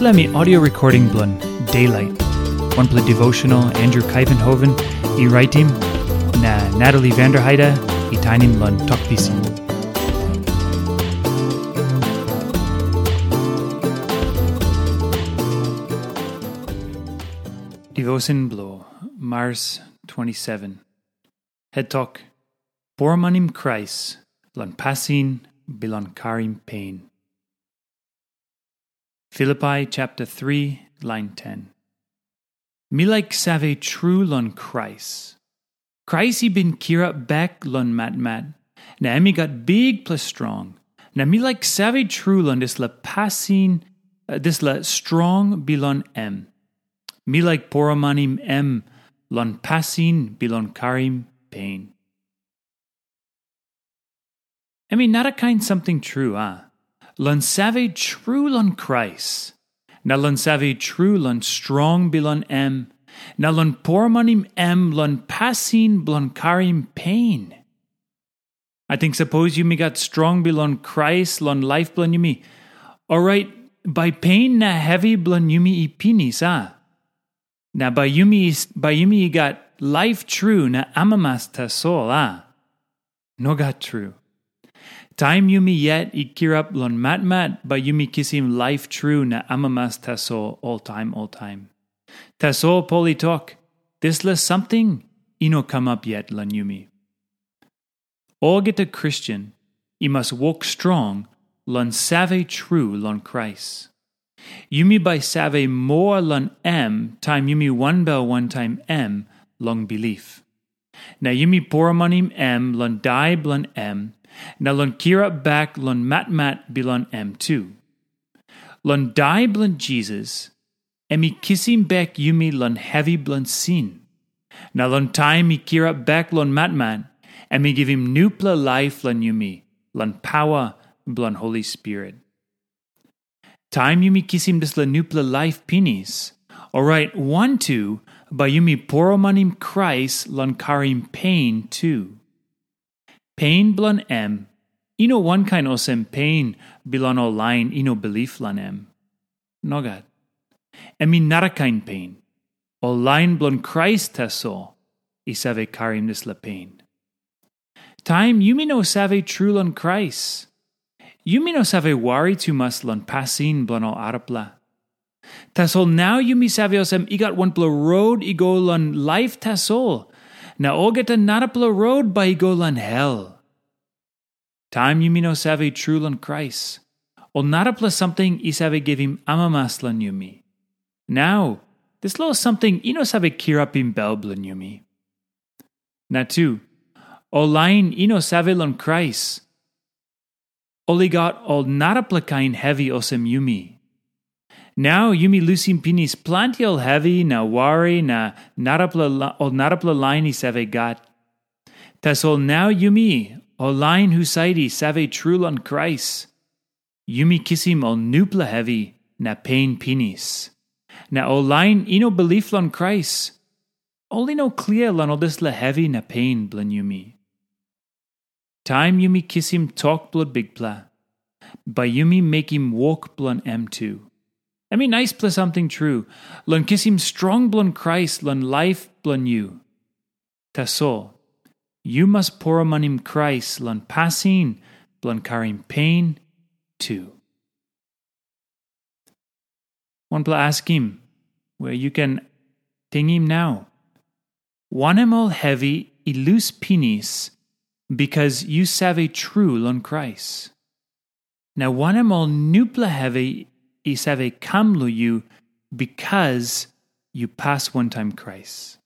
Me audio recording blun Daylight. One play devotional Andrew Kuyvenhoven, e writing na Natalie Vanderheide, e tinin blun talkpisin. Devotion Blow, Mars 27. Head Talk. Poromanim Christ, lan passin bilon karim pain. Philippi chapter 3, line 10. Me like save true lon Christ. Christ he been kira back lon mat mat. Na me got big plus strong. Na like save true lon this la passing, uh, this la strong bilon em. Me like poromanim em lon passin bilon karim pain. I mean, not a kind something true, ah. Lun save true lun Christ. Na lun save true lun strong bilun em. Na lun poromanim em lun passin blun karim pain. I think suppose you me got strong bilun Christ lun life blun you me. Alright, by pain na heavy blun you me ipinis, ah. Na by you me, by you me got life true na amamas ta soul, ah. No got true. Time yumi yet ikirap lon mat mat ba yumi kisim life true na amamas taso all time all time. Taso poli talk. This less something ino come up yet lon yumi. All get a Christian, he must walk strong lon save true lon Christ. Yumi by save more lon m time yumi one bell one time m long belief. Na yumi poromanim m lon die blon m na lon kira back lon mat mat bilon m2. Lon die blon Jesus, emi kissim back yumi lon heavy blon sin. Na lon time mi kira back lon mat mat, emi give him nupla life lon yumi, lon power blon Holy Spirit. Time yumi kissim dis la nupla life pinis. Alright, one two, by yumi poromanim Christ lon karim pain too. Pain blon em. Ino one kind osem pain bilan line ino belief lan em. Nogat. Emi nara kind pain. O line blon Christ teso. Isave karim nis la pain. Time yumi no save true lon Christ. Yumi no save worry too mas passin blon o Tasol now yumi save osem igat one blo road igo lon life tasol. Na ogeta narapla road by golan hell. Time yumi no save true lan Christ. O narapla something isave give him amamas lan yumi. Now, this lo something ino save kirapim belblan yumi. Na tu, o lain ino save lan Christ. Oligot ol narapla kain heavy osem yumi. Now yumi lusim pinis plantiol heavy na wari na narapla ol narapla line save gat. Tasol now yumi o line husaidi save trul on Christ. Yumi kisim ol nupla heavy na pain pinis. Na o line ino belief lon Christ. No clear lon ol dis la heavy na pain blan yumi. Time yumi kisim talk blood big pla. By yumi make him walk blun M2. I mean, nice plus something true. Lun kiss him strong blun Christ, lun life blun you. Taso. You must pour among him Christ, lun passin, blun karim pain, too. One pla ask him, where you can ting him now. One am all heavy, ilus pinis, because you save true lun Christ. Now one am all nupla heavy, isave kamlu you because you pass one time Christ.